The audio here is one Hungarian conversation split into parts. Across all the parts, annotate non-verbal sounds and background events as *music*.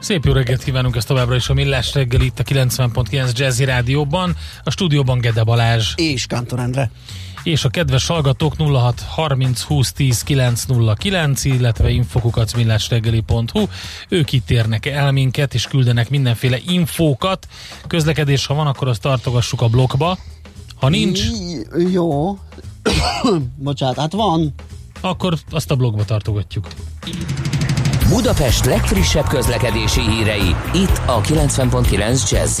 Szép jó reggelt kívánunk ezt továbbra is a Millás reggel itt a 90.9 Jazzy Rádióban, a stúdióban Gede Balázs. És Kantor Endre. És a kedves hallgatók 06 30 20 10 909, illetve infokukat millásreggeli.hu. Ők itt érnek el minket, és küldenek mindenféle infókat. Közlekedés, ha van, akkor azt tartogassuk a blokkba. Ha nincs... Jó. *coughs* Bocsánat, hát van. Akkor azt a blogba tartogatjuk. Budapest legfrissebb közlekedési hírei, itt a 90.9 jazz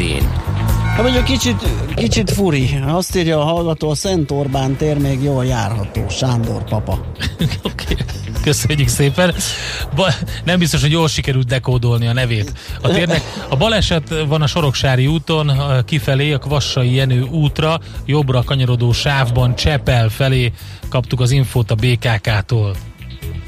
Hát mondjuk kicsit, kicsit furi. Azt írja a hallgató, a Szent Orbán tér még jól járható. Sándor papa. *laughs* Oké. okay. Köszönjük szépen. Ba, nem biztos, hogy jól sikerült dekódolni a nevét. A térnek a baleset van a Soroksári úton, kifelé a Kvassai Jenő útra, jobbra kanyarodó sávban Csepel felé kaptuk az infót a BKK-tól.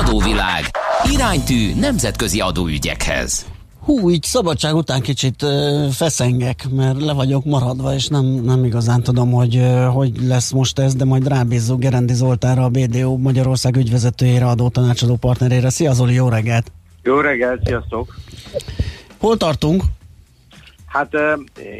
Adóvilág. Iránytű nemzetközi adóügyekhez. Hú, így szabadság után kicsit ö, feszengek, mert le vagyok maradva, és nem, nem igazán tudom, hogy ö, hogy lesz most ez, de majd rábízzuk Gerendi Zoltánra, a BDO Magyarország ügyvezetőjére, adó tanácsadó partnerére. Szia Zoli, jó reggelt! Jó reggelt, sziasztok! Hol tartunk? Hát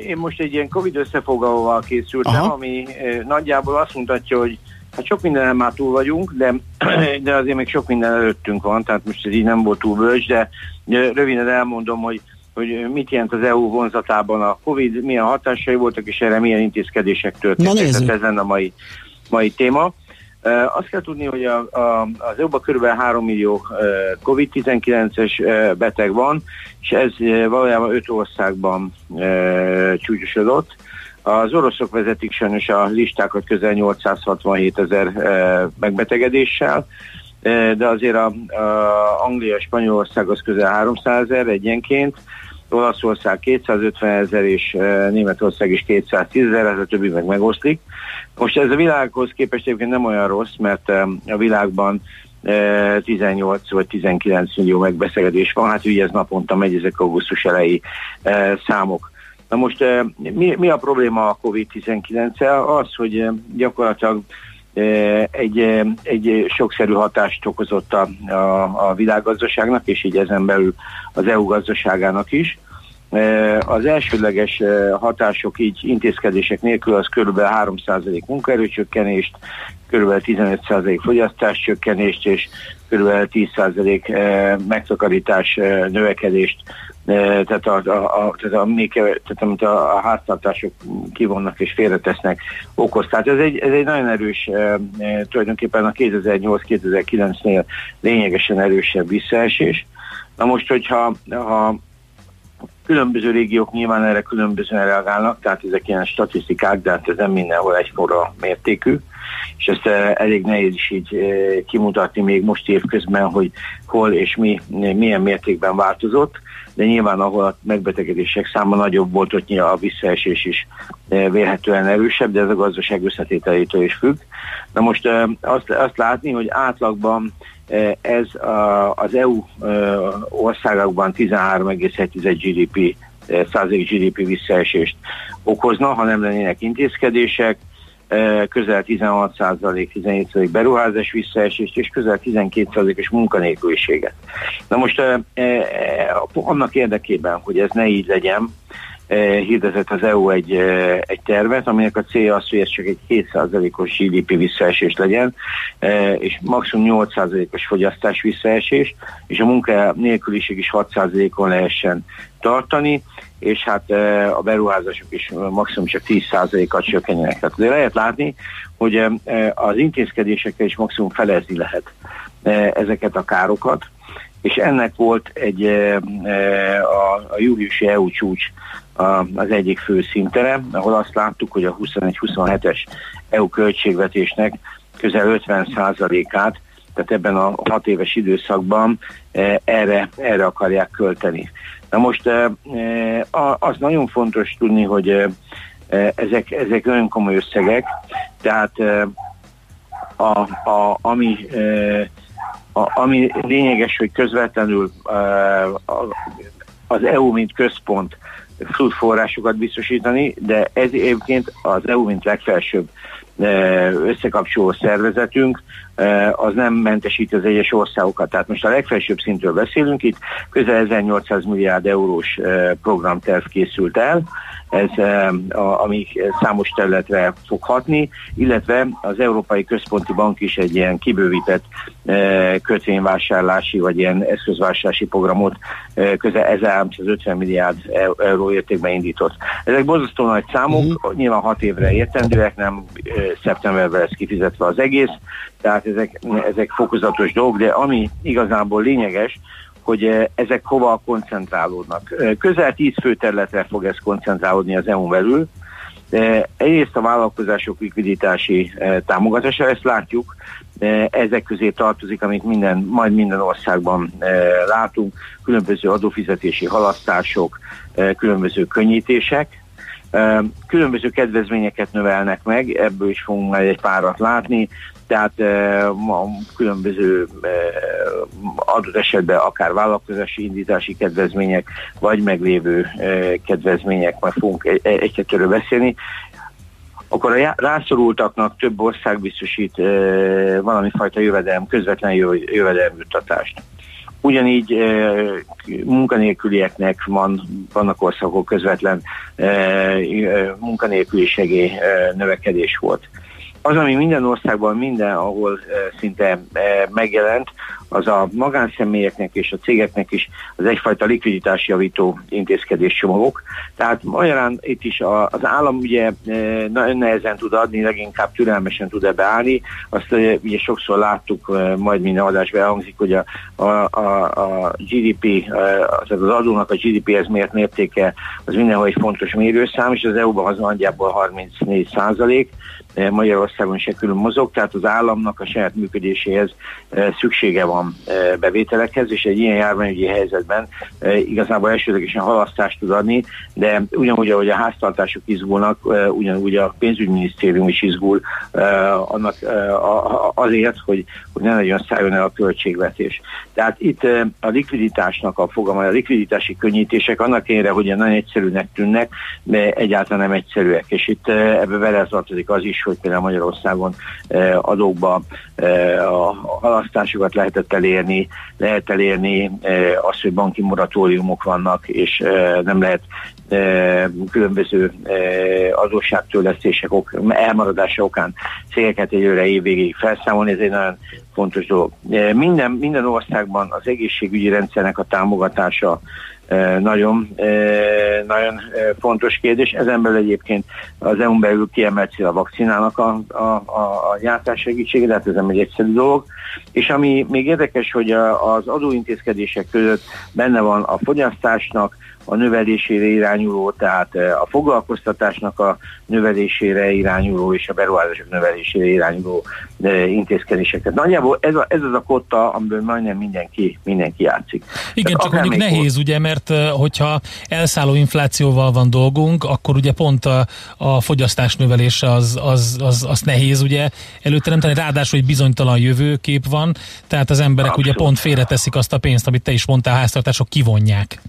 én most egy ilyen Covid összefoglalóval készültem, Aha. ami nagyjából azt mutatja, hogy Hát sok minden már túl vagyunk, de, *clears throat* de azért még sok minden előttünk van, tehát most ez így nem volt túl bölcs, de röviden elmondom, hogy hogy mit jelent az EU vonzatában a Covid, milyen hatásai voltak, és erre milyen intézkedések történtek. Tehát ez lenne a mai, mai téma. Uh, azt kell tudni, hogy a, a, az EU-ban kb. 3 millió uh, COVID-19-es uh, beteg van, és ez valójában 5 országban csúcsosodott. Az oroszok vezetik sajnos a listákat közel 867 ezer e, megbetegedéssel, e, de azért a, a Anglia, Spanyolország az közel 300 ezer egyenként, Olaszország 250 ezer és e, Németország is 210 ezer, ez a többi meg megoszlik. Most ez a világhoz képest egyébként nem olyan rossz, mert a világban 18 vagy 19 millió megbeszélés van, hát ugye ez naponta megy, ezek augusztus elejé számok. Na most eh, mi, mi a probléma a COVID-19-el? Az, hogy eh, gyakorlatilag eh, egy, egy sokszerű hatást okozott a, a, a világgazdaságnak, és így ezen belül az EU gazdaságának is. Az elsődleges hatások így intézkedések nélkül az kb. 3% munkaerőcsökkenést, kb. 15% fogyasztáscsökkenést és kb. 10% megtakarítás növekedést tehát a, a, a, tehát a, tehát amit a, a háztartások kivonnak és félretesznek okoz. Tehát ez egy, ez egy nagyon erős, tulajdonképpen a 2008-2009-nél lényegesen erősebb visszaesés. Na most, hogyha ha különböző régiók nyilván erre különbözően reagálnak, tehát ezek ilyen statisztikák, de hát ez nem mindenhol egyforra mértékű, és ezt elég nehéz is így kimutatni még most évközben, hogy hol és mi, milyen mértékben változott de nyilván ahol a megbetegedések száma nagyobb volt, ott a visszaesés is e, vélhetően erősebb, de ez a gazdaság összetételétől is függ. Na most azt, azt látni, hogy átlagban ez az EU országokban 13,1 GDP százalék GDP visszaesést okozna, ha nem lennének intézkedések, közel 16%-17% beruházás visszaesést és közel 12%-os munkanélküliséget. Na most annak érdekében, hogy ez ne így legyen, hirdetett az EU egy, egy tervet, aminek a célja az, hogy ez csak egy 7%-os GDP visszaesés legyen, és maximum 8%-os fogyasztás visszaesés, és a munka nélküliség is 6%-on lehessen tartani, és hát a beruházások is maximum csak 10%-at csökkenjenek. Tehát azért lehet látni, hogy az intézkedésekkel is maximum felezni lehet ezeket a károkat, és ennek volt egy a, a júliusi EU csúcs az egyik fő szintere, ahol azt láttuk, hogy a 21-27-es EU költségvetésnek közel 50%-át, tehát ebben a hat éves időszakban erre, erre akarják költeni. Na most az nagyon fontos tudni, hogy ezek, ezek olyan komoly összegek, tehát a, a, ami, a, ami lényeges, hogy közvetlenül az EU, mint központ tud forrásokat biztosítani, de ez egyébként az EU, mint legfelsőbb összekapcsoló szervezetünk, az nem mentesíti az egyes országokat. Tehát most a legfelsőbb szintről beszélünk, itt közel 1800 milliárd eurós programterv készült el, ez, ami számos területre fog hatni, illetve az Európai Központi Bank is egy ilyen kibővített kötvényvásárlási vagy ilyen eszközvásárlási programot közel 1350 milliárd euró értékben indított. Ezek borzasztó nagy számok, uh-huh. nyilván hat évre értendőek, nem szeptemberben lesz kifizetve az egész, tehát ezek, ezek fokozatos dolgok, de ami igazából lényeges, hogy eh, ezek hova koncentrálódnak. Eh, közel 10 fő területre fog ez koncentrálódni az EU-n belül. Egyrészt a vállalkozások likviditási eh, támogatása, ezt látjuk, ezek közé tartozik, amit minden, majd minden országban látunk, különböző adófizetési halasztások, különböző könnyítések, Különböző kedvezményeket növelnek meg, ebből is fogunk majd egy párat látni, tehát a különböző adott esetben akár vállalkozási indítási kedvezmények, vagy meglévő kedvezmények, majd fogunk egy-kettőről beszélni, akkor a rászorultaknak több ország biztosít valami fajta jövedelem, közvetlen jövedelmjuttatást. Ugyanígy e, munkanélkülieknek van, vannak országok közvetlen e, munkanélküli segély e, növekedés volt. Az, ami minden országban, minden, ahol e, szinte e, megjelent, az a magánszemélyeknek és a cégeknek is az egyfajta likviditásjavító intézkedéscsomagok. Tehát magyarán itt is a, az állam ugye e, nagyon nehezen tud adni, leginkább türelmesen tud ebbe állni. Azt e, ugye sokszor láttuk, e, majd minden adásban elhangzik, hogy a, a, a, a GDP, az, az adónak a GDP-hez mért mértéke az mindenhol egy fontos mérőszám, és az EU-ban az nagyjából 34 százalék, Magyarországon se külön mozog, tehát az államnak a saját működéséhez szüksége van van bevételekhez, és egy ilyen járványügyi helyzetben igazából elsődlegesen halasztást tud adni, de ugyanúgy, ahogy a háztartások izgulnak, ugyanúgy a pénzügyminisztérium is izgul annak azért, hogy, hogy ne nagyon szálljon el a költségvetés. Tehát itt a likviditásnak a fogalma, a likviditási könnyítések annak ellenére, hogy nagyon egyszerűnek tűnnek, de egyáltalán nem egyszerűek. És itt ebbe beletartozik az is, hogy például Magyarországon adókba a halasztásokat lehetett lehet elérni, lehet elérni eh, azt, hogy banki moratóriumok vannak, és eh, nem lehet eh, különböző adósságtörlesztések elmaradása okán cégeket egyőre évvégéig felszámolni, ez egy nagyon fontos dolog. Minden, minden országban az egészségügyi rendszernek a támogatása nagyon, nagyon fontos kérdés. Ezen belül egyébként az EU-n belül kiemelt a vakcinának a, a, a gyártás segítsége, de hát ez nem egy egyszerű dolog. És ami még érdekes, hogy az adóintézkedések között benne van a fogyasztásnak, a növelésére irányuló, tehát a foglalkoztatásnak a növelésére irányuló és a beruházások növelésére irányuló intézkedéseket. Nagyjából ez, a, ez az a kotta, amiből majdnem mindenki, mindenki játszik. Igen, Tehát csak mondjuk nehéz, volt... ugye, mert hogyha elszálló inflációval van dolgunk, akkor ugye pont a, a fogyasztás növelése az, az, az, az nehéz ugye előteremteni, ráadásul egy bizonytalan jövőkép van, tehát az emberek Abszolút. ugye pont félreteszik azt a pénzt, amit te is mondtál, háztartások kivonják.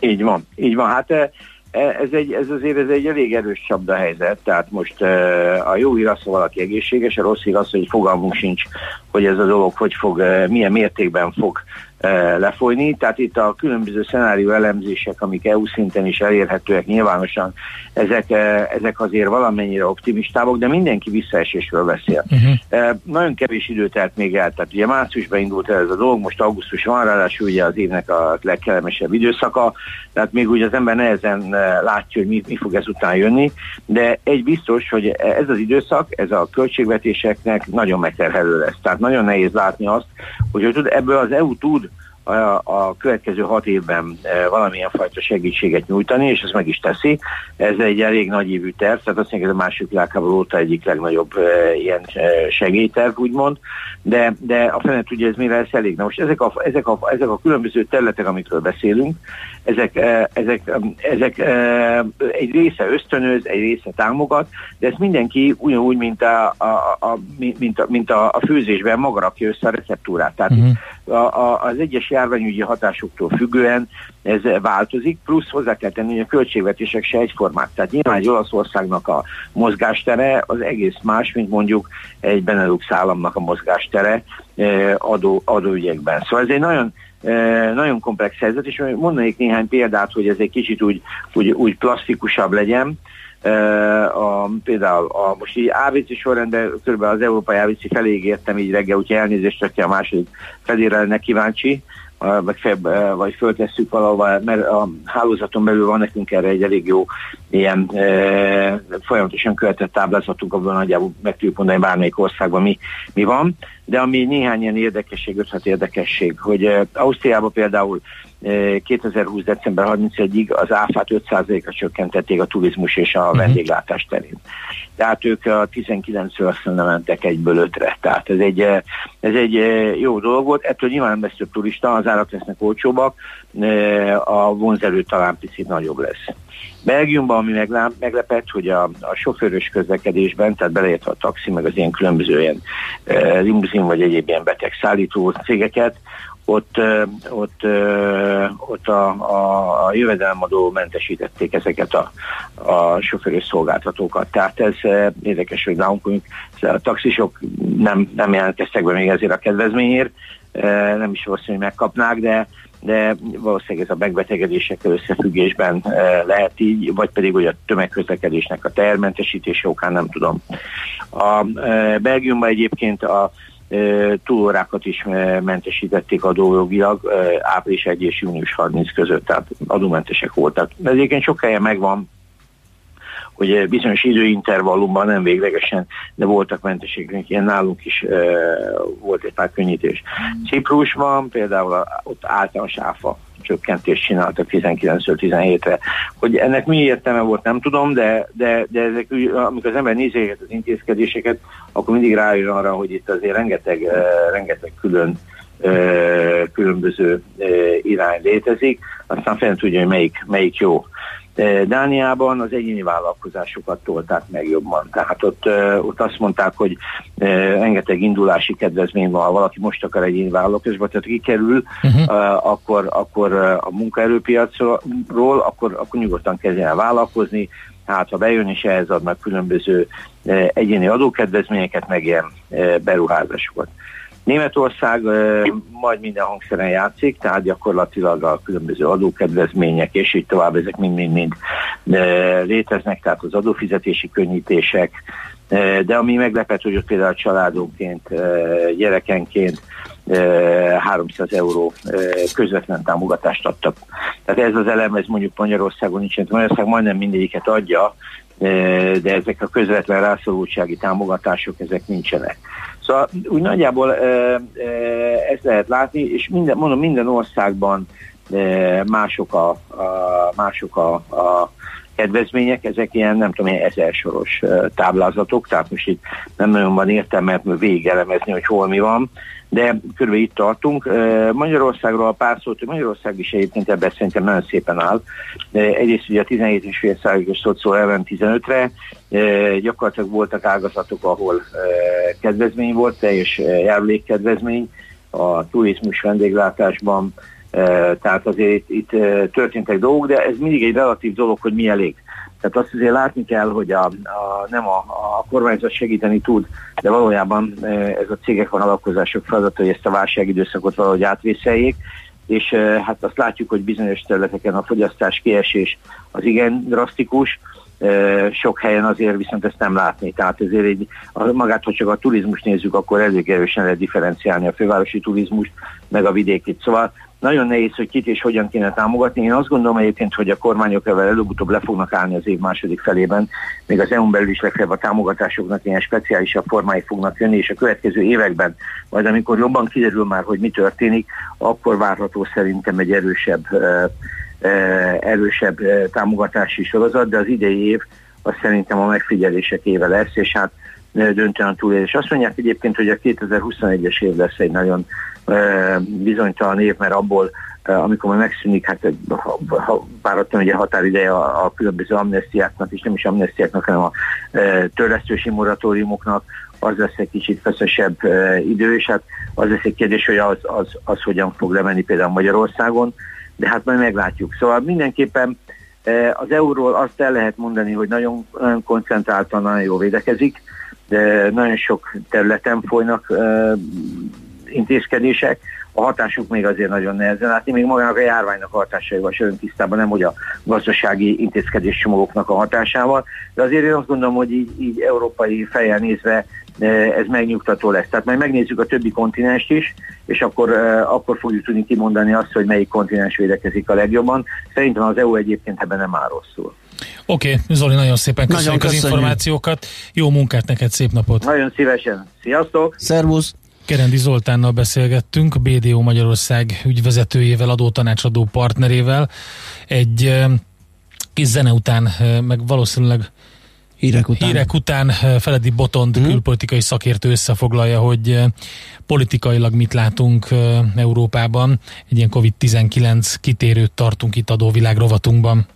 Így van, így van. Hát e, e, ez, egy, ez azért ez egy elég erős csapda helyzet, tehát most e, a jó hír az, hogy valaki egészséges, a rossz hír az, hogy fogalmunk sincs, hogy ez a dolog hogy fog, milyen mértékben fog lefolyni. Tehát itt a különböző szenárió elemzések, amik EU szinten is elérhetőek nyilvánosan, ezek, ezek azért valamennyire optimistábbak, de mindenki visszaesésről beszél. Uh-huh. Nagyon kevés idő telt még el, tehát ugye márciusban indult el ez a dolog, most augusztus van, ráadásul ugye az évnek a legkellemesebb időszaka, tehát még ugye az ember nehezen látja, hogy mi, mi fog ezután jönni, de egy biztos, hogy ez az időszak, ez a költségvetéseknek nagyon megterhelő lesz. Tehát nagyon nehéz látni azt, hogy ebből az EU tud a, a következő hat évben e, valamilyen fajta segítséget nyújtani, és ezt meg is teszi. Ez egy elég nagy évű terv, tehát azt mondjuk, ez a második világháború óta egyik legnagyobb e, ilyen e, segélyterv, úgymond, de, de a fene tudja, ez mire lesz elég. Na most ezek a, ezek, a, ezek a különböző területek, amikről beszélünk, ezek, ezek, ezek egy része ösztönöz, egy része támogat, de ezt mindenki ugyanúgy, mint a, a, a, mint a, mint a, a főzésben maga rakja össze a receptúrát. Tehát uh-huh. a, a, az egyes járványügyi hatásoktól függően ez változik, plusz hozzá kell tenni, hogy a költségvetések se egyformák. Tehát nyilván egy Olaszországnak a mozgástere az egész más, mint mondjuk egy Benelux államnak a mozgástere adó, adóügyekben. Szóval ez egy nagyon nagyon komplex helyzet, és mondanék néhány példát, hogy ez egy kicsit úgy, úgy, úgy plastikusabb legyen. A, például a, most így ABC sorrendben kb. az Európai ABC felé értem így reggel, úgyhogy elnézést, aki a második felére lenne kíváncsi vagy, febb, vagy föltesszük valahol, mert a hálózaton belül van nekünk erre egy elég jó ilyen e, folyamatosan követett táblázatunk, abban nagyjából meg tudjuk mondani bármelyik országban mi, mi van, de ami néhány ilyen érdekesség, 5 érdekesség, hogy Ausztriában például 2020. december 31-ig az áfát 5%-ra csökkentették a turizmus és a mhm. vendéglátás terén. Tehát ők a 19-ről aztán nem mentek egyből 5-re. Tehát ez egy, ez egy jó dolog volt. Ettől nyilván nem lesz több turista, az árak lesznek olcsóbbak, a vonzerő talán picit nagyobb lesz. Belgiumban, ami meglepett, hogy a, a sofőrös közlekedésben, tehát beleértve a taxi, meg az ilyen különböző ilyen e, limuzin vagy egyéb ilyen betegszállító cégeket, ott, ott, ott a, a, a jövedelemadó mentesítették ezeket a, a sofőrös szolgáltatókat. Tehát ez érdekes, hogy nálunk a taxisok nem, nem jelentkeztek be még ezért a kedvezményért, nem is valószínű, hogy megkapnák, de de valószínűleg ez a megbetegedésekkel összefüggésben lehet így, vagy pedig hogy a tömegközlekedésnek a termentesítése okán nem tudom. A Belgiumban egyébként a túlórákat is mentesítették adójogilag április 1 és június 30 között, tehát adómentesek voltak. De egyébként sok helyen megvan, hogy bizonyos időintervallumban nem véglegesen, de voltak mentességek, ilyen nálunk is e, volt egy pár könnyítés. Ciprusban például ott általános áfa csökkentést csináltak 19-től 17-re. Hogy ennek mi értelme volt, nem tudom, de, de, de ezek, amikor az ember nézi az intézkedéseket, akkor mindig rájön arra, hogy itt azért rengeteg, uh, rengeteg külön uh, különböző uh, irány létezik, aztán fent tudja, hogy melyik, melyik jó. Dániában az egyéni vállalkozásokat tolták meg jobban. Tehát ott, ott azt mondták, hogy rengeteg indulási kedvezmény van, ha valaki most akar egyéni vállalkozásba, tehát kikerül, uh-huh. akkor, akkor a munkaerőpiacról, akkor, akkor nyugodtan kezdjen el vállalkozni, hát ha bejön és ehhez adnak különböző egyéni adókedvezményeket, meg ilyen beruházásokat. Németország majd minden hangszeren játszik, tehát gyakorlatilag a különböző adókedvezmények és így tovább, ezek mind-mind-mind léteznek, tehát az adófizetési könnyítések, de ami meglepett, hogy ott például családonként, gyerekenként 300 euró közvetlen támogatást adtak. Tehát ez az elem, ez mondjuk Magyarországon nincsen. Magyarország majdnem mindegyiket adja, de ezek a közvetlen rászorultsági támogatások, ezek nincsenek. Szóval úgy nagyjából ezt lehet látni, és minden, mondom, minden országban mások a, a, mások a, a kedvezmények, ezek ilyen nem tudom, ilyen ezer soros táblázatok, tehát most itt nem nagyon van értelme végigelemezni, hogy hol mi van, de körülbelül itt tartunk. Magyarországról a pár szót, hogy Magyarország is egyébként ebben szerintem nagyon szépen áll. Egyrészt ugye a 17,5%-os szocó elven 15-re, gyakorlatilag voltak ágazatok, ahol kedvezmény volt, teljes járulékkedvezmény, a turizmus vendéglátásban Tehát azért itt, itt történtek dolgok, de ez mindig egy relatív dolog, hogy mi elég. Tehát azt azért látni kell, hogy a, a, nem a, a kormányzat segíteni tud, de valójában ez a cégek van alapkozások feladata, hogy ezt a válságidőszakot valahogy átvészeljék, és hát azt látjuk, hogy bizonyos területeken a fogyasztás kiesés az igen drasztikus, sok helyen azért viszont ezt nem látni. Tehát ezért egy, magát, hogy csak a turizmus nézzük, akkor elég erősen lehet differenciálni a fővárosi turizmust, meg a vidékit. Szóval nagyon nehéz, hogy kit és hogyan kéne támogatni. Én azt gondolom egyébként, hogy a kormányok ezzel előbb-utóbb le fognak állni az év második felében, még az EU-n belül is legfeljebb a támogatásoknak ilyen speciálisabb formái fognak jönni, és a következő években, majd amikor jobban kiderül már, hogy mi történik, akkor várható szerintem egy erősebb erősebb támogatási sorozat, de az idei év az szerintem a megfigyelések éve lesz, és hát döntően túlélés. Azt mondják egyébként, hogy a 2021-es év lesz egy nagyon bizonytalan év, mert abból amikor majd megszűnik, hát váratlan ugye határideje a, a különböző amnestiáknak, és nem is amnestiáknak, hanem a e, törlesztősi moratóriumoknak, az lesz egy kicsit feszesebb e, idő, és hát az lesz egy kérdés, hogy az, az, az hogyan fog lemenni például Magyarországon, de hát majd meglátjuk. Szóval mindenképpen e, az euróról azt el lehet mondani, hogy nagyon, nagyon koncentráltan, nagyon jól védekezik, de nagyon sok területen folynak intézkedések, a hatásuk még azért nagyon nehezen látni, még magának a járványnak a hatásaival sem tisztában, nem hogy a gazdasági intézkedés csomagoknak a hatásával, de azért én azt gondolom, hogy így, így európai fejjel nézve ez megnyugtató lesz. Tehát majd megnézzük a többi kontinenst is, és akkor, akkor fogjuk tudni kimondani azt, hogy melyik kontinens védekezik a legjobban. Szerintem az EU egyébként ebben nem áll rosszul. Oké, okay, Zoli, nagyon szépen köszönjük, nagyon köszönjük az információkat. Jó munkát neked, szép napot! Nagyon szívesen. Sziasztok! Szervusz! Kerendi Zoltánnal beszélgettünk, BDO Magyarország ügyvezetőjével, adótanácsadó partnerével. Egy kis zene után, meg valószínűleg Hírek után. Hírek után Feledi Botond, mm. külpolitikai szakértő összefoglalja, hogy politikailag mit látunk Európában. Egy ilyen COVID-19 kitérőt tartunk itt adóvilág rovatunkban.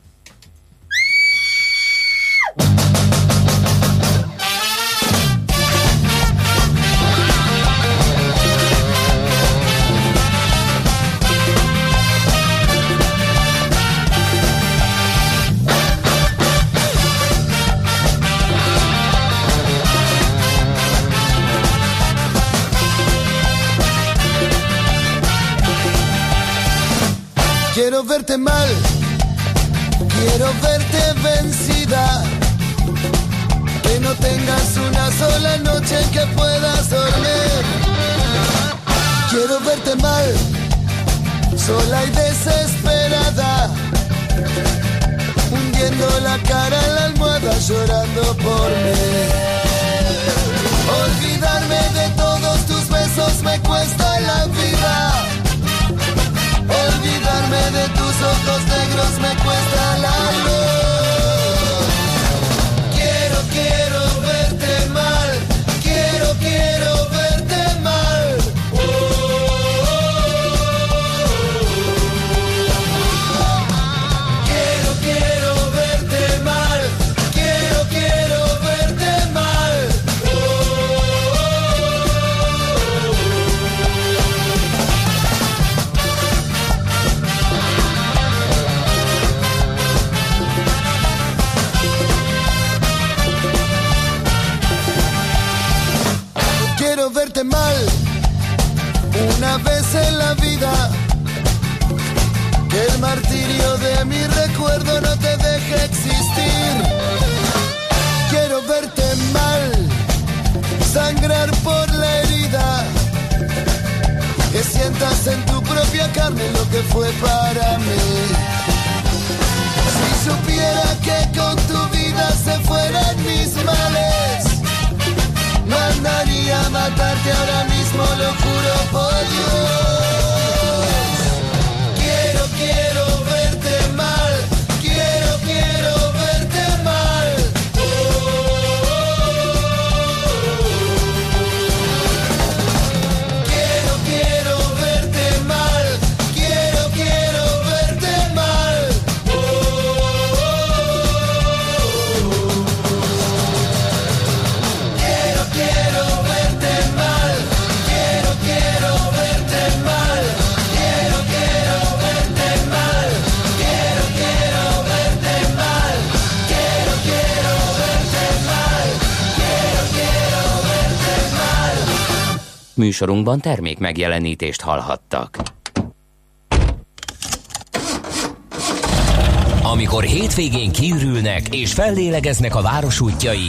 Quiero verte mal, quiero verte vencida. No tengas una sola noche en que puedas dormir. Quiero verte mal, sola y desesperada. Hundiendo la cara en la almohada llorando por mí. Olvidarme de todos tus besos me cuesta la vida Olvidarme de tus ojos negros me cuesta la luz. Mal una vez en la vida. Que el martirio de mi recuerdo no te deje existir. Quiero verte mal, sangrar por la herida. Que sientas en tu propia carne lo que fue para mí. Si supiera que con tu vida se fueran mis males. Mandaría a matarte ahora mismo, lo juro por Dios. Műsorunkban termék megjelenítést hallhattak. Amikor hétvégén kiürülnek és fellélegeznek a város útjai,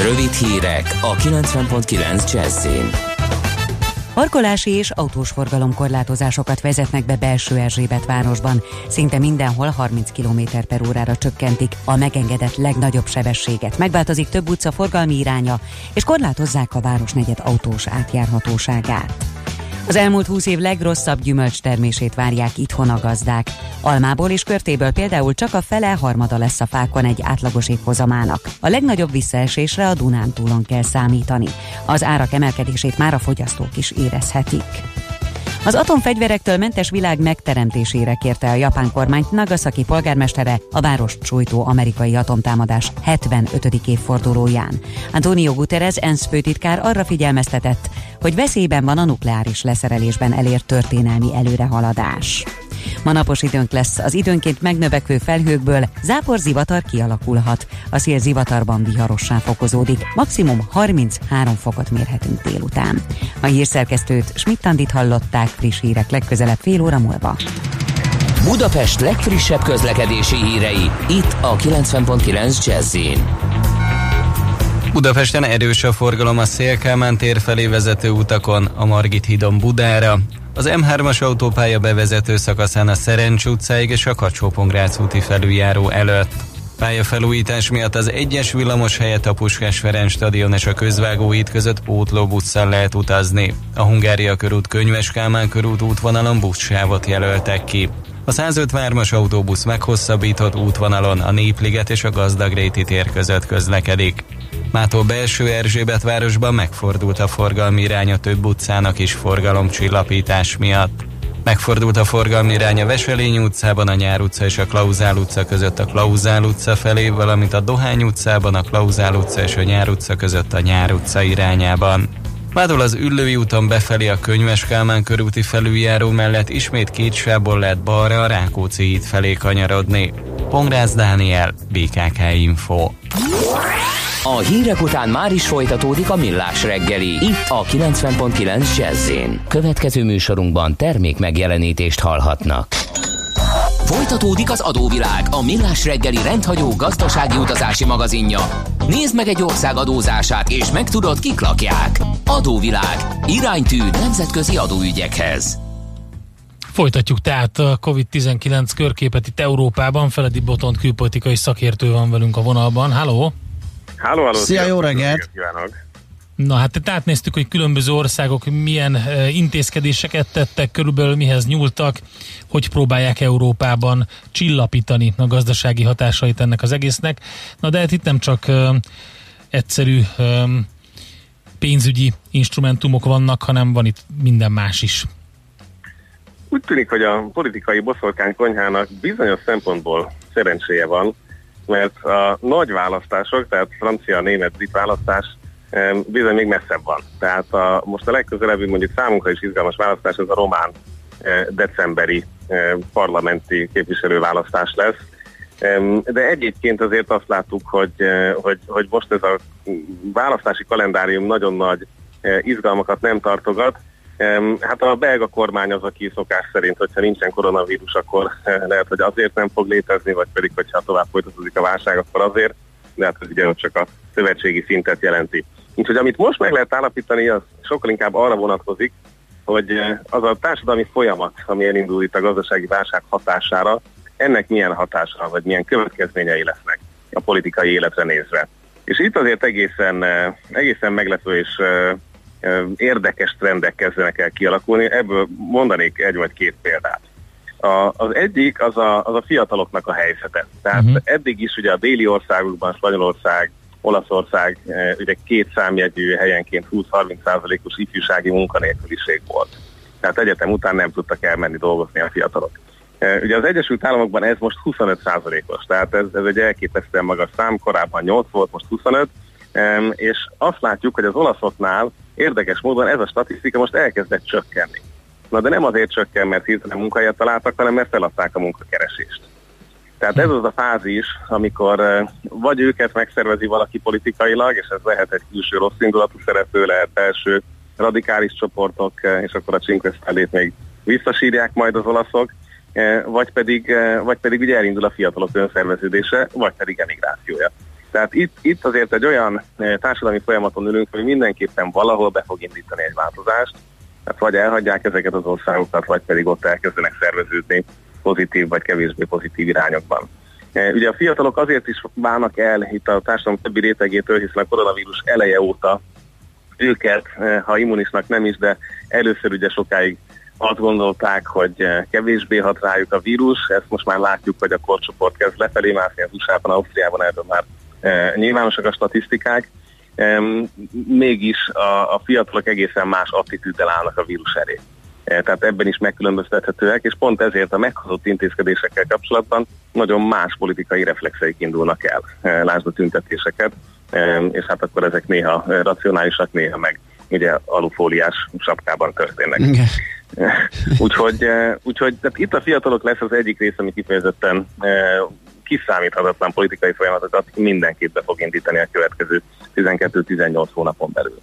Rövid hírek a 90.9 Jazzin. Parkolási és autós forgalomkorlátozásokat vezetnek be belső Erzsébet városban. Szinte mindenhol 30 km per órára csökkentik a megengedett legnagyobb sebességet. Megváltozik több utca forgalmi iránya, és korlátozzák a városnegyed autós átjárhatóságát. Az elmúlt húsz év legrosszabb gyümölcs termését várják itthon a gazdák. Almából és körtéből például csak a fele harmada lesz a fákon egy átlagos évhozamának. A legnagyobb visszaesésre a Dunántúlon kell számítani. Az árak emelkedését már a fogyasztók is érezhetik. Az atomfegyverektől mentes világ megteremtésére kérte a japán kormányt Nagasaki polgármestere a város sújtó amerikai atomtámadás 75. évfordulóján. Antonio Guterres ENSZ főtitkár arra figyelmeztetett, hogy veszélyben van a nukleáris leszerelésben elért történelmi előrehaladás. Ma napos időnk lesz, az időnként megnövekvő felhőkből zápor zivatar kialakulhat. A szél zivatarban viharossá fokozódik, maximum 33 fokot mérhetünk délután. A hírszerkesztőt Schmidt-Tandit hallották friss hírek legközelebb fél óra múlva. Budapest legfrissebb közlekedési hírei, itt a 90.9 jazz Budapesten erős a forgalom a Szélkámán tér felé vezető utakon, a Margit hídon Budára, az M3-as autópálya bevezető szakaszán a Szerencs utcáig és a kacsó úti felüljáró előtt. Pályafelújítás miatt az egyes villamos helyett a Puskás Ferenc stadion és a közvágó út között pótlóbusszal lehet utazni. A Hungária körút Könyves Kálmán körút útvonalon buszsávot jelöltek ki. A 153-as autóbusz meghosszabbított útvonalon a Népliget és a Gazdagréti tér között közlekedik. Mától belső Erzsébet városban megfordult a forgalmi iránya több utcának is forgalomcsillapítás miatt. Megfordult a forgalmi irány a Veselény utcában, a Nyár utca és a Klauzál utca között a Klauzál utca felé, valamint a Dohány utcában, a Klauzál utca és a Nyár utca között a Nyár utca irányában. Mától az Üllői úton befelé a Könyves Kálmán körúti felüljáró mellett ismét két sából lehet balra a Rákóczi híd felé kanyarodni. Pongrász Dániel, BKK Info. A hírek után már is folytatódik a millás reggeli. Itt a 90.9 jazz Következő műsorunkban termék megjelenítést hallhatnak. Folytatódik az adóvilág, a millás reggeli rendhagyó gazdasági utazási magazinja. Nézd meg egy ország adózását, és megtudod, kik lakják. Adóvilág. Iránytű nemzetközi adóügyekhez. Folytatjuk tehát a COVID-19 körképet itt Európában. Feledi Botont külpolitikai szakértő van velünk a vonalban. Halló! Háló, háló! Szia, jó reggelt! Na hát tehát átnéztük, hogy különböző országok milyen uh, intézkedéseket tettek, körülbelül mihez nyúltak, hogy próbálják Európában csillapítani a gazdasági hatásait ennek az egésznek. Na de hát itt nem csak uh, egyszerű um, pénzügyi instrumentumok vannak, hanem van itt minden más is. Úgy tűnik, hogy a politikai boszorkány konyhának bizonyos szempontból szerencséje van, mert a nagy választások, tehát francia, német, brit választás bizony még messzebb van. Tehát a, most a legközelebbi mondjuk számunkra is izgalmas választás, ez a román eh, decemberi eh, parlamenti képviselőválasztás lesz. De egyébként azért azt láttuk, hogy, eh, hogy, hogy most ez a választási kalendárium nagyon nagy izgalmakat nem tartogat, Hát a belga kormány az, aki szokás szerint, hogyha nincsen koronavírus, akkor lehet, hogy azért nem fog létezni, vagy pedig, hogyha tovább folytatódik a válság, akkor azért, de hát ez ugye csak a szövetségi szintet jelenti. Úgyhogy amit most meg lehet állapítani, az sokkal inkább arra vonatkozik, hogy eh, az a társadalmi folyamat, ami elindul itt a gazdasági válság hatására, ennek milyen hatása, vagy milyen következményei lesznek a politikai életre nézve. És itt azért egészen, eh, egészen meglepő és eh, érdekes trendek kezdenek el kialakulni, ebből mondanék egy vagy két példát. A, az egyik az a, az a fiataloknak a helyzete. Tehát uh-huh. eddig is ugye a déli országokban, Spanyolország, Olaszország ugye két számjegyű helyenként 20-30%-os ifjúsági munkanélküliség volt. Tehát egyetem után nem tudtak elmenni dolgozni a fiatalok. Ugye az Egyesült Államokban ez most 25%-os, tehát ez, ez egy elképesztően magas szám, korábban 8 volt, most 25, és azt látjuk, hogy az olaszoknál érdekes módon ez a statisztika most elkezdett csökkenni. Na de nem azért csökken, mert hirtelen munkahelyet találtak, hanem mert feladták a munkakeresést. Tehát ez az a fázis, amikor vagy őket megszervezi valaki politikailag, és ez lehet egy külső rossz indulatú szereplő, lehet első radikális csoportok, és akkor a Cinque még visszasírják majd az olaszok, vagy pedig, vagy pedig ugye elindul a fiatalok önszerveződése, vagy pedig emigrációja. Tehát itt, itt azért egy olyan társadalmi folyamaton ülünk, hogy mindenképpen valahol be fog indítani egy változást, tehát vagy elhagyják ezeket az országokat, vagy pedig ott elkezdenek szerveződni pozitív vagy kevésbé pozitív irányokban. Ugye a fiatalok azért is válnak el itt a társadalom többi rétegétől, hiszen a koronavírus eleje óta őket, ha immunisnak nem is, de először ugye sokáig azt gondolták, hogy kevésbé hat rájuk a vírus, ezt most már látjuk, hogy a korcsoport kezd lefelé mászni az USA-ban, Ausztriában erről már nyilvánosak a statisztikák, mégis a, a fiatalok egészen más attitűddel állnak a vírus elé. Tehát ebben is megkülönböztethetőek, és pont ezért a meghozott intézkedésekkel kapcsolatban nagyon más politikai reflexeik indulnak el. Lásd a tüntetéseket, és hát akkor ezek néha racionálisak, néha meg ugye alufóliás sapkában történnek. úgyhogy, úgyhogy tehát itt a fiatalok lesz az egyik része, ami kifejezetten kiszámíthatatlan politikai folyamatokat mindenképp be fog indítani a következő 12-18 hónapon belül.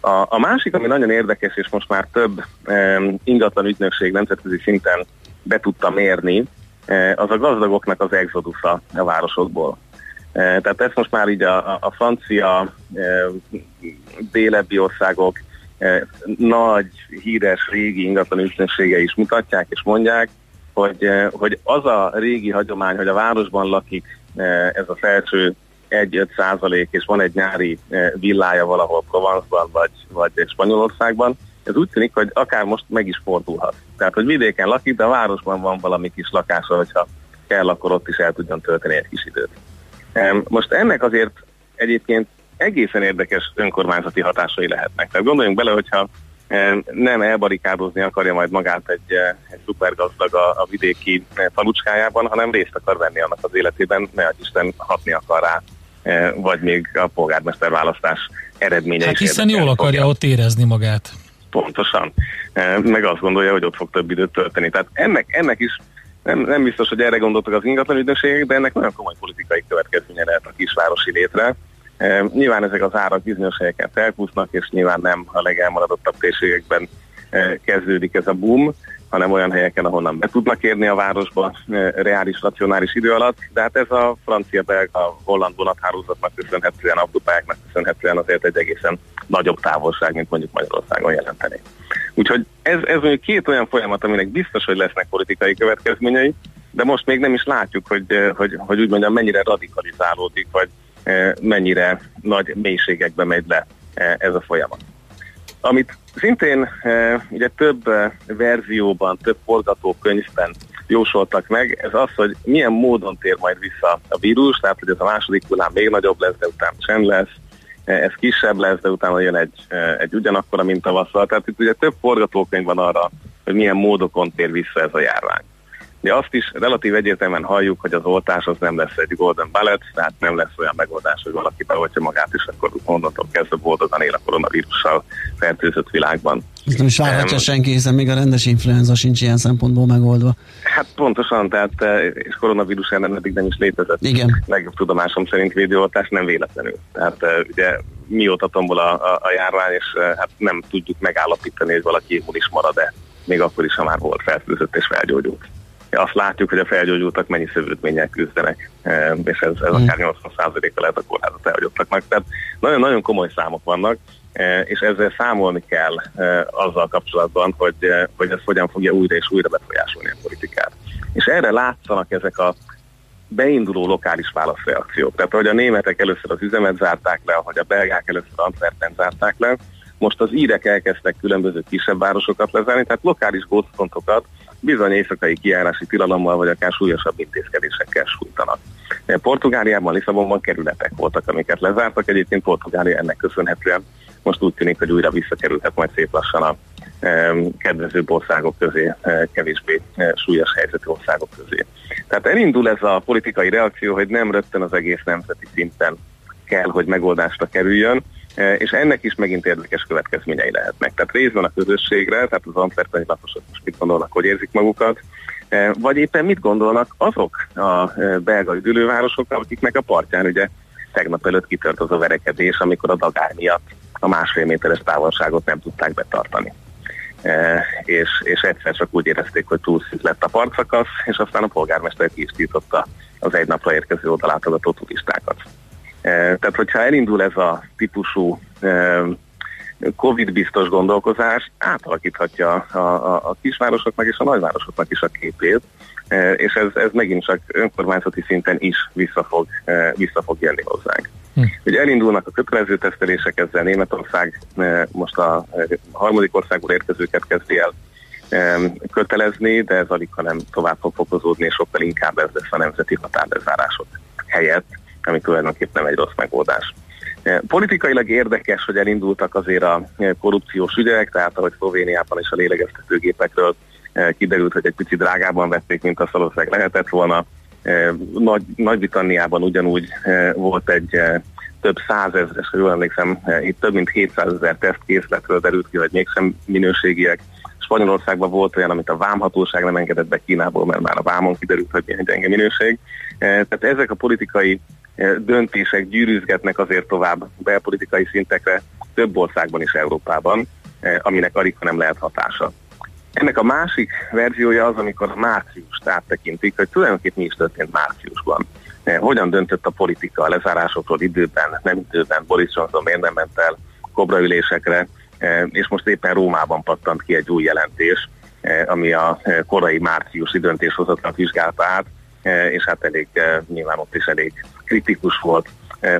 A, a másik, ami nagyon érdekes, és most már több e, ingatlan ügynökség nemzetközi szinten be tudta mérni, e, az a gazdagoknak az exodusza a városokból. E, tehát ezt most már így a, a francia e, délebbi országok nagy, híres, régi ingatlan ügynöksége is mutatják és mondják, hogy, eh, hogy az a régi hagyomány, hogy a városban lakik eh, ez a felső 1-5 százalék, és van egy nyári eh, villája valahol Provence-ban, vagy, vagy Spanyolországban, ez úgy tűnik, hogy akár most meg is fordulhat. Tehát, hogy vidéken lakik, de a városban van valami kis lakása, hogyha kell, akkor ott is el tudjon tölteni egy kis időt. Most ennek azért egyébként egészen érdekes önkormányzati hatásai lehetnek. Tehát gondoljunk bele, hogyha nem elbarikádozni akarja majd magát egy, eh, egy szupergazdag a, a vidéki eh, falucskájában, hanem részt akar venni annak az életében, ne Isten hatni akar rá, eh, vagy még a polgármester választás eredménye hát is hiszen jól akarja fogja. ott érezni magát. Pontosan. Meg azt gondolja, hogy ott fog több időt tölteni. Tehát ennek, ennek is nem, nem biztos, hogy erre gondoltak az ingatlan ügynökségek, de ennek nagyon komoly politikai következménye lehet a kisvárosi létre Nyilván ezek az árak bizonyos helyeken felkúsznak, és nyilván nem a legelmaradottabb térségekben kezdődik ez a boom, hanem olyan helyeken, ahonnan be tudnak érni a városba reális, racionális idő alatt, de hát ez a francia, belga, holland vonathálózatnak köszönhetően, autópályáknak köszönhetően azért egy egészen nagyobb távolság, mint mondjuk Magyarországon jelenteni. Úgyhogy ez, ez mondjuk két olyan folyamat, aminek biztos, hogy lesznek politikai következményei, de most még nem is látjuk, hogy, hogy, hogy úgy mondjam, mennyire radikalizálódik, vagy mennyire nagy mélységekbe megy le eh, ez a folyamat. Amit szintén eh, ugye több verzióban, több forgatókönyvben jósoltak meg, ez az, hogy milyen módon tér majd vissza a vírus, tehát hogy ez a második hullám még nagyobb lesz, de utána sem lesz, ez kisebb lesz, de utána jön egy, egy ugyanakkora, mint tavasszal. Tehát itt ugye több forgatókönyv van arra, hogy milyen módokon tér vissza ez a járvány. De azt is relatív egyértelműen halljuk, hogy az oltás az nem lesz egy golden ballet, tehát nem lesz olyan megoldás, hogy valaki beoltja magát, és akkor onnantól kezdve boldogan él a koronavírussal fertőzött világban. Ez nem is várhatja um, senki, hiszen még a rendes influenza sincs ilyen szempontból megoldva. Hát pontosan, tehát eh, és koronavírus ellen eddig nem is létezett. Igen. Legjobb tudomásom szerint védőoltás nem véletlenül. Tehát eh, ugye mióta tombol a, a, a járvány, és eh, hát nem tudjuk megállapítani, hogy valaki immunis marad-e, még akkor is, ha már volt fertőzött és felgyógyult azt látjuk, hogy a felgyógyultak mennyi szövődménnyel küzdenek, e, és ez, ez akár 80%-a lehet a kórházat elhagyottaknak. Tehát nagyon-nagyon komoly számok vannak, e, és ezzel számolni kell e, azzal kapcsolatban, hogy, hogy ez hogyan fogja újra és újra befolyásolni a politikát. És erre látszanak ezek a beinduló lokális válaszreakciók. Tehát, hogy a németek először az üzemet zárták le, ahogy a belgák először Antwerpen zárták le, most az írek elkezdtek különböző kisebb városokat lezárni, tehát lokális gócpontokat, bizony éjszakai kiárási tilalommal vagy akár súlyosabb intézkedésekkel sújtanak. Portugáliában, Lisszabonban kerületek voltak, amiket lezártak. Egyébként Portugália ennek köszönhetően most úgy tűnik, hogy újra visszakerülhet majd szép lassan a kedvezőbb országok közé, kevésbé súlyos helyzetű országok közé. Tehát elindul ez a politikai reakció, hogy nem rögtön az egész nemzeti szinten kell, hogy megoldásra kerüljön, és ennek is megint érdekes következményei lehetnek. Tehát részben a közösségre, tehát az antwerpeni lakosok most mit gondolnak, hogy érzik magukat, vagy éppen mit gondolnak azok a belga üdülővárosok, akiknek a partján ugye tegnap előtt kitört az a verekedés, amikor a dagár miatt a másfél méteres távolságot nem tudták betartani. E, és, és egyszer csak úgy érezték, hogy túl szűk lett a partszakasz, és aztán a polgármester ki is tiltotta az egy napra érkező odalátogató turistákat. E, tehát, hogyha elindul ez a típusú e, Covid-biztos gondolkozás, átalakíthatja a, a, a kisvárosoknak és a nagyvárosoknak is a képét, és ez, ez megint csak önkormányzati szinten is vissza fog, vissza fog jönni hozzánk. Hm. Ugye elindulnak a kötelező tesztelések, ezzel Németország most a harmadik országból érkezőket kezdi el kötelezni, de ez alig, hanem tovább fog fokozódni, és sokkal inkább ez lesz a nemzeti határbezárások helyett, ami tulajdonképpen nem egy rossz megoldás. Politikailag érdekes, hogy elindultak azért a korrupciós ügyek, tehát ahogy Szlovéniában is a lélegeztetőgépekről kiderült, hogy egy picit drágában vették, mint a valószínűleg lehetett volna. Nagy, Nagy-Britanniában ugyanúgy volt egy több százezres, ha jól emlékszem, itt több mint 700 ezer tesztkészletről derült ki, hogy mégsem minőségiek. Spanyolországban volt olyan, amit a vámhatóság nem engedett be Kínából, mert már a vámon kiderült, hogy milyen gyenge minőség. Tehát ezek a politikai döntések gyűrűzgetnek azért tovább belpolitikai szintekre több országban is Európában, aminek alig nem lehet hatása. Ennek a másik verziója az, amikor márciust áttekintik, hogy tulajdonképpen mi is történt márciusban. Hogyan döntött a politika a lezárásokról időben, nem időben, Boris Johnson miért nem ment el kobraülésekre, és most éppen Rómában pattant ki egy új jelentés, ami a korai márciusi döntéshozatlat vizsgálta át, és hát elég, nyilván ott is elég kritikus volt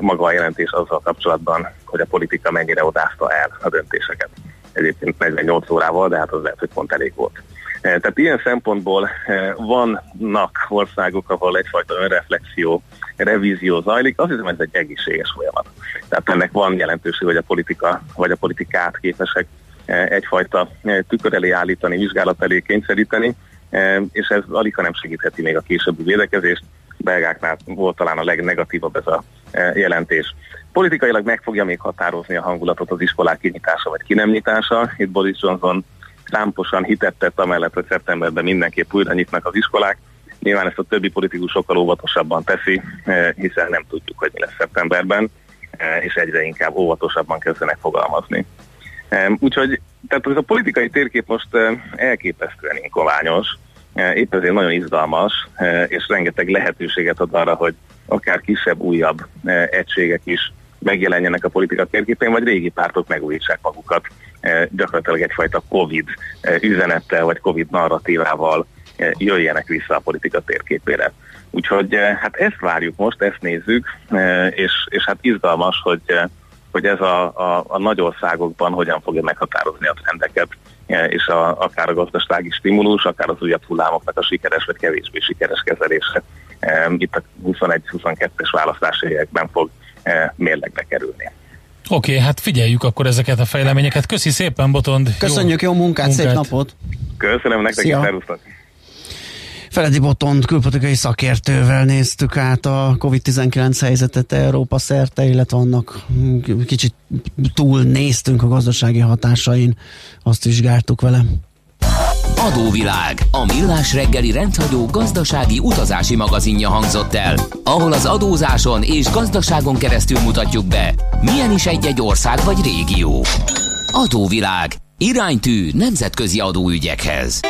maga a jelentés azzal kapcsolatban, hogy a politika mennyire odázta el a döntéseket. Egyébként 48 órával, de hát az lehet, hogy pont elég volt. Tehát ilyen szempontból vannak országok, ahol egyfajta önreflexió, revízió zajlik, azt hiszem ez egy egészséges folyamat. Tehát ennek van jelentőség, hogy a politika vagy a politikát képesek egyfajta tükör elé állítani, vizsgálat elé kényszeríteni, és ez alig nem segítheti még a későbbi védekezést. Belgáknál volt talán a legnegatívabb ez a jelentés. Politikailag meg fogja még határozni a hangulatot az iskolák kinyitása vagy ki nem nyitása. Itt Boris Johnson számposan hitettet amellett, hogy szeptemberben mindenképp újra nyitnak az iskolák. Nyilván ezt a többi politikus sokkal óvatosabban teszi, hiszen nem tudjuk, hogy mi lesz szeptemberben, és egyre inkább óvatosabban kezdenek fogalmazni. Úgyhogy tehát ez a politikai térkép most elképesztően inkoványos, épp ezért nagyon izgalmas, és rengeteg lehetőséget ad arra, hogy akár kisebb, újabb egységek is megjelenjenek a politika térképén, vagy régi pártok megújítsák magukat gyakorlatilag egyfajta Covid üzenettel, vagy Covid narratívával jöjjenek vissza a politika térképére. Úgyhogy hát ezt várjuk most, ezt nézzük, és, és hát izgalmas, hogy hogy ez a, a, a nagy országokban hogyan fogja meghatározni a trendeket, e, és a, akár a gazdasági stimulus, akár az újabb hullámoknak a sikeres vagy kevésbé sikeres kezelése. E, itt a 21-22-es választási években fog e, mérlegbe kerülni. Oké, okay, hát figyeljük akkor ezeket a fejleményeket. Köszi szépen, Botond! Köszönjük, jó, jó munkát, munkát, szép napot! Köszönöm nektek, és szervusztok! Feledi Botont külpolitikai szakértővel néztük át a COVID-19 helyzetet Európa szerte, illetve annak kicsit túl néztünk a gazdasági hatásain, azt vizsgáltuk vele. Adóvilág, a millás reggeli rendhagyó gazdasági utazási magazinja hangzott el, ahol az adózáson és gazdaságon keresztül mutatjuk be, milyen is egy-egy ország vagy régió. Adóvilág, iránytű nemzetközi adóügyekhez.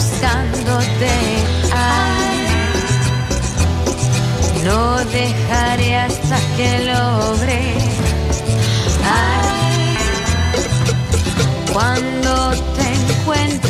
Buscándote. Ay, no dejaré hasta que logre. Ay, cuando te encuentre,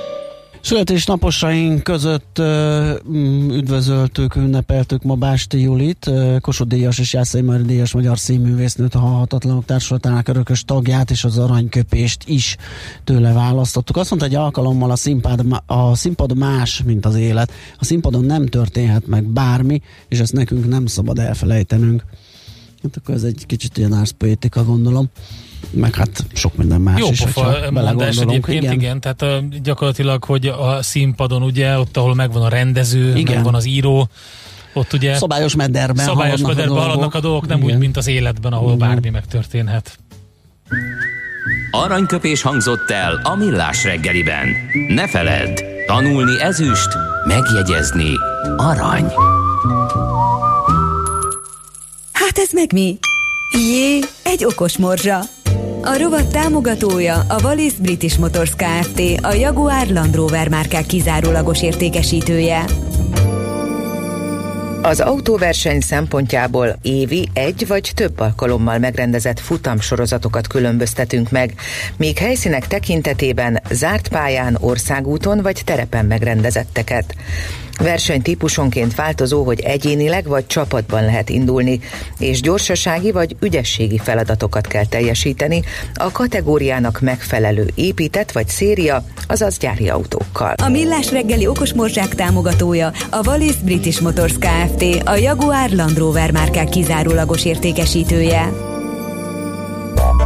Születésnaposaink között mm, üdvözöltük, ünnepeltük ma Básti Julit, Kossuth Díjas és Jászai Mari Díjas magyar színművésznőt, a Halhatatlanok Társulatának örökös tagját és az aranyköpést is tőle választottuk. Azt mondta, egy alkalommal a színpad, a színpad más, mint az élet. A színpadon nem történhet meg bármi, és ezt nekünk nem szabad elfelejtenünk. Hát akkor ez egy kicsit ilyen árszpoétika, gondolom. Meg hát sok minden más Jó is, pofa mondás egyébként, igen. igen. Tehát gyakorlatilag, hogy a színpadon ugye, ott ahol megvan a rendező, Igen. megvan az író, ott ugye Szabályos mederben szabályos haladnak a mederben dolgok. haladnak a dolgok, nem Igen. úgy, mint az életben, ahol Igen. bármi megtörténhet. Aranyköpés hangzott el a millás reggeliben. Ne feledd, tanulni ezüst, megjegyezni arany. Hát ez meg mi? Jé, egy okos morzsa. A rovat támogatója a Wallis British Motors Kft. A Jaguar Land Rover márkák kizárólagos értékesítője. Az autóverseny szempontjából évi egy vagy több alkalommal megrendezett futamsorozatokat különböztetünk meg, míg helyszínek tekintetében zárt pályán, országúton vagy terepen megrendezetteket. Versenytípusonként változó, hogy egyénileg vagy csapatban lehet indulni, és gyorsasági vagy ügyességi feladatokat kell teljesíteni a kategóriának megfelelő épített vagy széria, azaz gyári autókkal. A Millás reggeli okos támogatója a Wallis British Motors Kft. A Jaguar Land Rover márkák kizárólagos értékesítője.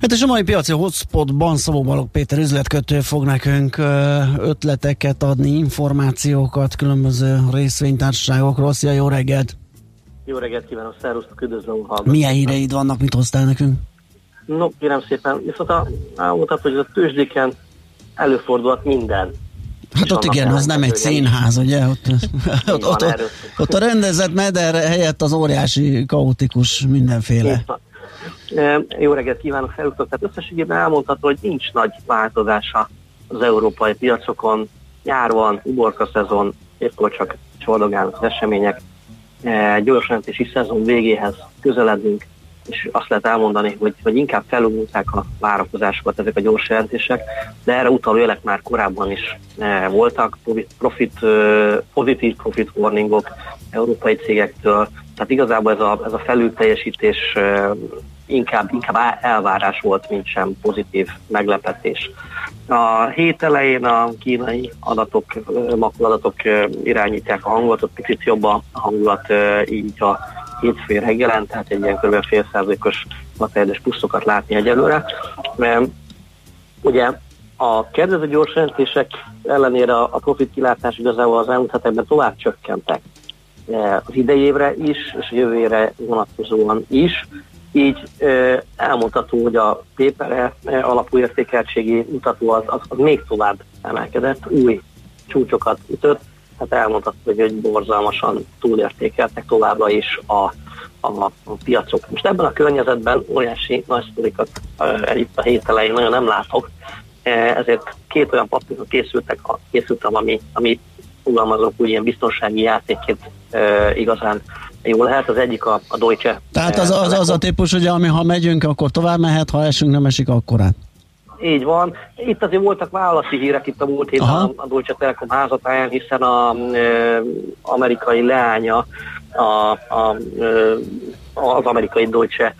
Hát és a mai piaci hotspotban Szabó Balog Péter üzletkötő fog nekünk ötleteket adni, információkat különböző részvénytársaságokról. Szia, jó reggelt! Jó reggelt kívánok, szervusztok, üdvözlöm a Milyen híreid vannak, mit hoztál nekünk? No, kérem szépen, viszont a, elmondhat, hogy a tőzsdéken előfordulhat minden. Hát ott igen, az nem egy színház, ugye? Ott, *laughs* ott, ott, ott, ott a rendezett meder helyett az óriási, kaotikus mindenféle. Jó reggelt kívánok, felúztok. Tehát összességében elmondható, hogy nincs nagy változása az európai piacokon. Nyár van, uborka szezon, éppkor csak csordogálnak az események. Gyors jelentési szezon végéhez közeledünk, és azt lehet elmondani, hogy, hogy inkább felújulták a várakozásokat ezek a gyors jelentések, de erre utaló jelek már korábban is voltak, profit, pozitív profit warningok európai cégektől, tehát igazából ez a, ez a felülteljesítés inkább, inkább elvárás volt, mint sem pozitív meglepetés. A hét elején a kínai adatok, makulaadatok irányítják a hangot, ott picit jobb a hangulat, így a hétfő reggelen, tehát egy ilyen kb. fél százalékos materiális pluszokat látni egyelőre. Mert ugye a kedvező gyors jelentések ellenére a profit kilátás igazából az elmúlt hetekben tovább csökkentek az idejévre is, és a jövőre vonatkozóan is. Így elmondható, hogy a pépere alapú értékeltségi mutató az, az, az még tovább emelkedett, új csúcsokat ütött, tehát elmondható, hogy, hogy borzalmasan túlértékeltek továbbra is a, a, a piacok. Most ebben a környezetben óriási nagy sztorikat e, itt a hét elején nagyon nem látok, ezért két olyan papírok készültek, készültem, ami, ami fogalmazok úgy ilyen biztonsági játékként igazán jó lehet. Az egyik a, a Deutsche. Tehát az, az, az a típus, hogy ami ha megyünk, akkor tovább mehet, ha esünk, nem esik, akkor át. Így van. Itt azért voltak vállalati hírek itt a múlt héten a, a Deutsche Telekom házatáján, hiszen a e, amerikai leánya a, a, e, az amerikai Deutsche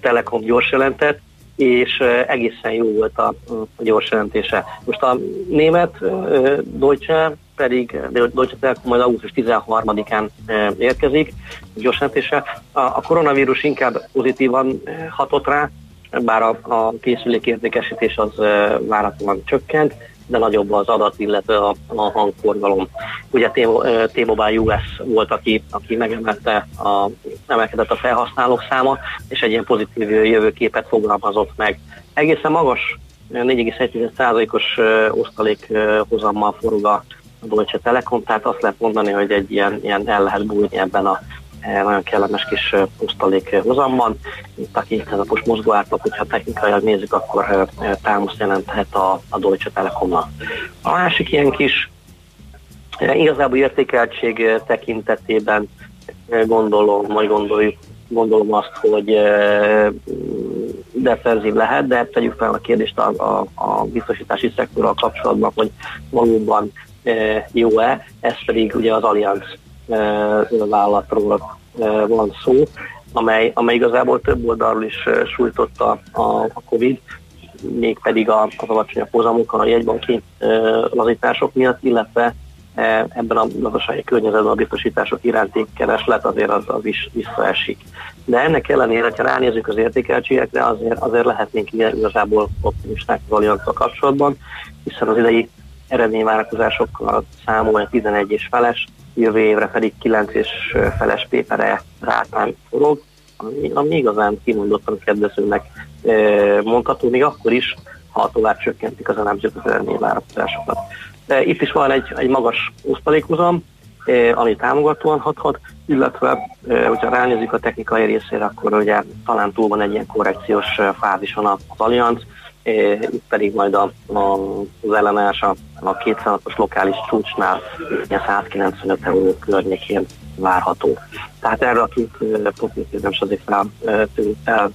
Telekom gyors jelentett, és egészen jó volt a, a gyors jelentése. Most a német Deutsche pedig Deutsche Telekom majd augusztus 13-án érkezik, gyors jelentése. A, a koronavírus inkább pozitívan hatott rá, bár a, a készülék értékesítés az váratlan csökkent, de nagyobb az adat, illetve a, a hangforgalom. Ugye T-Mobile US volt, aki, aki megemelte a, emelkedett a felhasználók száma, és egy ilyen pozitív jövőképet fogalmazott meg. Egészen magas 4,1%-os osztalék hozammal forog a Deutsche Telekom, tehát azt lehet mondani, hogy egy ilyen, ilyen el lehet bújni ebben a nagyon kellemes kis osztalék hozamban. Itt a két napos mozgóártak, hogyha technikailag nézzük, akkor támasz jelenthet a, a Deutsche Telekomnak. A másik ilyen kis igazából értékeltség tekintetében gondolom, majd gondoljuk, gondolom azt, hogy defenzív lehet, de tegyük fel a kérdést a, a, a biztosítási szektorral kapcsolatban, hogy valóban jó-e, ez pedig ugye az Allianz vállalatról van szó, amely, amely igazából több oldalról is sújtotta a, a Covid, mégpedig az alacsonyabb hozamok a jegybanki lazítások miatt, illetve ebben a gazdasági környezetben a biztosítások iránti kereslet azért az, az is visszaesik. De ennek ellenére, ha ránézzük az értékeltségekre, azért, azért lehetnénk igazából optimisták az Allianztal kapcsolatban, hiszen az idei eredményvárakozásokkal számol 11 és feles, jövő évre pedig 9 és feles pépere rátán forog, ami, ami igazán kimondottan kedvezőnek mondható, még akkor is, ha tovább csökkentik az elemzők az eredményvárakozásokat. Itt is van egy, egy magas osztalékozam, ami támogatóan hathat, illetve, hogyha ránézzük a technikai részére, akkor ugye talán túl van egy ilyen korrekciós fázison az Allianz, itt pedig majd a, a, az ellenállás a, a 200-os lokális csúcsnál 195 euró környékén várható. Tehát erre a két profit nem azért fel, fel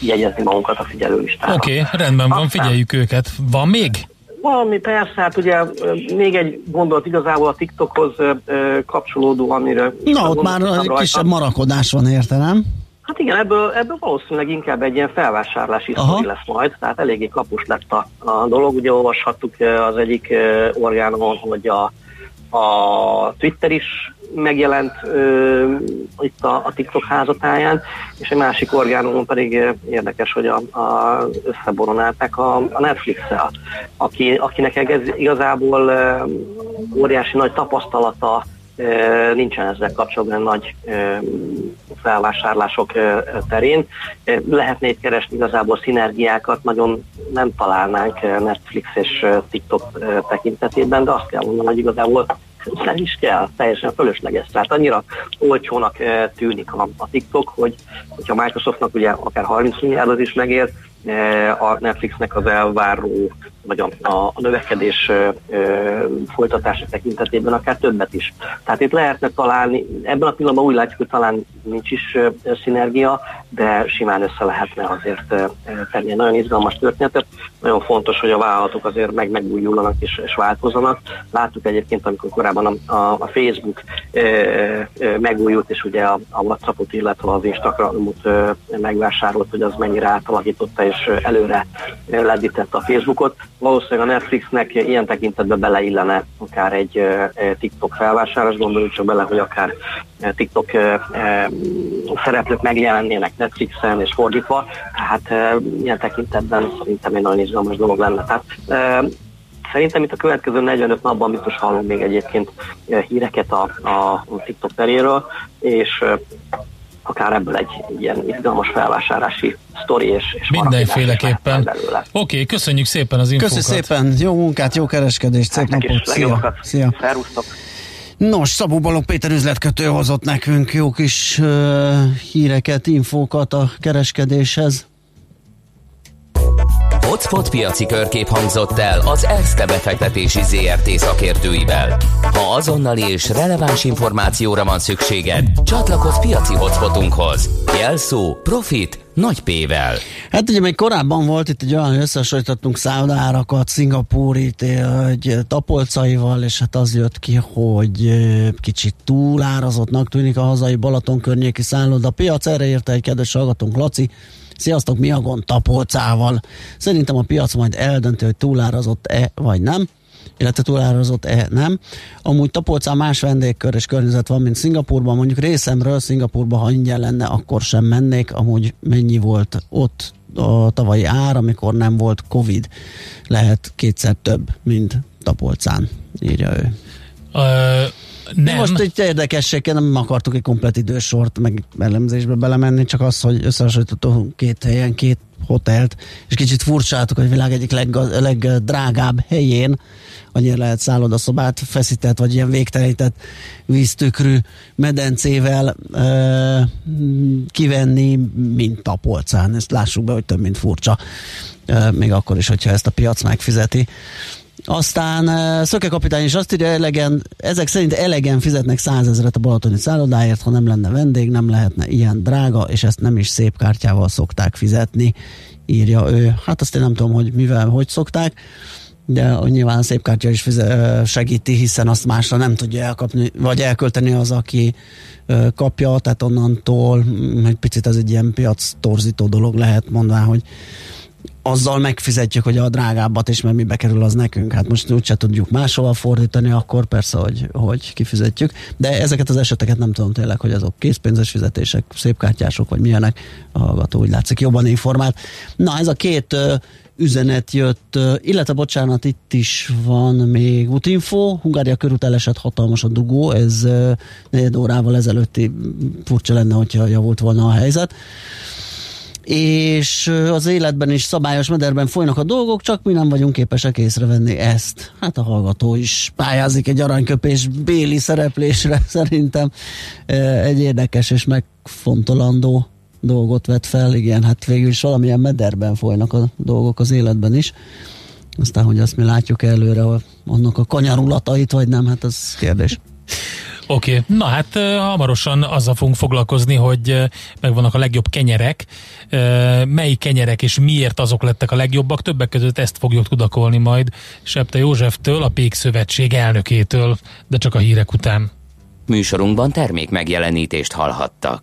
jegyezni magunkat a figyelőlistára. Oké, okay, rendben van, figyeljük őket. Van még? Valami persze, hát ugye még egy gondolat igazából a TikTokhoz kapcsolódó, amire... Na, ott már kisebb marakodás van értelem. Hát igen, ebből, ebből valószínűleg inkább egy ilyen felvásárlási sztori lesz majd, tehát eléggé kapus lett a, a dolog. Ugye olvashattuk az egyik orgánon, hogy a, a Twitter is megjelent ö, itt a, a TikTok házatáján, és egy másik orgánumon pedig érdekes, hogy a, a, összeboronálták a, a Netflix-el, aki, akinek ez igazából ö, óriási nagy tapasztalata nincsen ezzel kapcsolatban nagy felvásárlások terén. Lehetne itt keresni igazából szinergiákat, nagyon nem találnánk Netflix és TikTok tekintetében, de azt kell mondani, hogy igazából nem is kell, teljesen fölösleges. Tehát annyira olcsónak tűnik a, a TikTok, hogy hogyha Microsoftnak ugye akár 30 milliárdot is megér, a Netflixnek az elváró vagy a, a, növekedés folytatása tekintetében akár többet is. Tehát itt lehetne találni, ebben a pillanatban úgy látjuk, hogy talán nincs is szinergia, de simán össze lehetne azért tenni egy nagyon izgalmas történetet. Nagyon fontos, hogy a vállalatok azért meg megújulnak és, és változanak. Láttuk egyébként, amikor korábban a, a, a Facebook ö, ö, megújult, és ugye a, a WhatsAppot, illetve az Instagramot ö, megvásárolt, hogy az mennyire átalakította és előre lendítette a Facebookot. Valószínűleg a Netflixnek ilyen tekintetben beleillene akár egy TikTok felvásárlás, gondoljuk csak bele, hogy akár TikTok szereplők megjelennének Netflixen és fordítva, tehát ilyen tekintetben szerintem egy nagyon izgalmas dolog lenne. Tehát Szerintem itt a következő 45 napban biztos hallunk még egyébként híreket a, a TikTok teréről, és akár ebből egy, egy ilyen izgalmas felvásárlási sztori és, és Mindenféleképpen. Oké, okay, köszönjük szépen az infókat. Köszönjük szépen, jó munkát, jó kereskedést, szép hát napot, szia. szia. Szervusztok. Nos, Szabó Balog Péter üzletkötő hozott nekünk jó kis uh, híreket, infókat a kereskedéshez. Hotspot piaci körkép hangzott el az ESZTE befektetési ZRT szakértőivel. Ha azonnali és releváns információra van szükséged, csatlakozz piaci hotspotunkhoz. Jelszó Profit nagy P-vel. Hát ugye még korábban volt itt egy olyan, összehasonlítottunk szállodárakat, szingapúrit, egy tapolcaival, és hát az jött ki, hogy kicsit túlárazottnak tűnik a hazai Balaton környéki szálloda piac. Erre érte egy kedves hallgatónk Laci, Sziasztok, mi a gond tapolcával? Szerintem a piac majd eldönti, hogy túlárazott-e vagy nem illetve túlárazott-e nem. Amúgy Tapolcán más vendégkör és környezet van, mint Szingapurban. Mondjuk részemről Szingapurban, ha ingyen lenne, akkor sem mennék. Amúgy mennyi volt ott a tavalyi ár, amikor nem volt Covid. Lehet kétszer több, mint Tapolcán, írja ő. Uh nem. Most egy érdekességgel nem akartuk egy komplet idősort meg elemzésbe belemenni, csak az, hogy összehasonlítottunk két helyen, két hotelt, és kicsit furcsáltuk, hogy a világ egyik leg, legdrágább helyén annyira lehet szállodaszobát feszített, vagy ilyen végtelenített víztükrű medencével ö, kivenni, mint a polcán. Ezt lássuk be, hogy több, mint furcsa. Ö, még akkor is, hogyha ezt a piac megfizeti. Aztán uh, Szöke kapitány is azt írja, elegen, ezek szerint elegen fizetnek százezeret a balatoni szállodáért, ha nem lenne vendég, nem lehetne ilyen drága, és ezt nem is szép kártyával szokták fizetni, írja ő. Hát azt én nem tudom, hogy mivel, hogy szokták, de nyilván a szép kártya is fizet, segíti, hiszen azt másra nem tudja elkapni, vagy elkölteni az, aki kapja, tehát onnantól mm, egy picit ez egy ilyen piac torzító dolog lehet, mondván, hogy azzal megfizetjük, hogy a drágábbat is, mert mibe kerül az nekünk. Hát most úgyse tudjuk máshova fordítani, akkor persze, hogy, hogy kifizetjük. De ezeket az eseteket nem tudom tényleg, hogy azok készpénzes fizetések, szépkártyások, vagy milyenek. A hallgató úgy látszik jobban informált. Na, ez a két uh, üzenet jött, uh, illetve bocsánat, itt is van még útinfo, Hungária körút elesett hatalmas a dugó, ez uh, négy órával ezelőtti furcsa lenne, hogyha javult volna a helyzet és az életben is szabályos mederben folynak a dolgok, csak mi nem vagyunk képesek észrevenni ezt. Hát a hallgató is pályázik egy aranyköpés béli szereplésre *laughs* szerintem. Egy érdekes és megfontolandó dolgot vet fel, igen, hát végül is valamilyen mederben folynak a dolgok az életben is. Aztán, hogy azt mi látjuk előre, annak a kanyarulatait, vagy nem, hát ez kérdés. Oké, okay. na hát hamarosan azzal fogunk foglalkozni, hogy megvannak a legjobb kenyerek, melyik kenyerek és miért azok lettek a legjobbak. Többek között ezt fogjuk tudakolni majd Septe Józseftől, a Pék Szövetség elnökétől, de csak a hírek után. Műsorunkban termék megjelenítést hallhattak.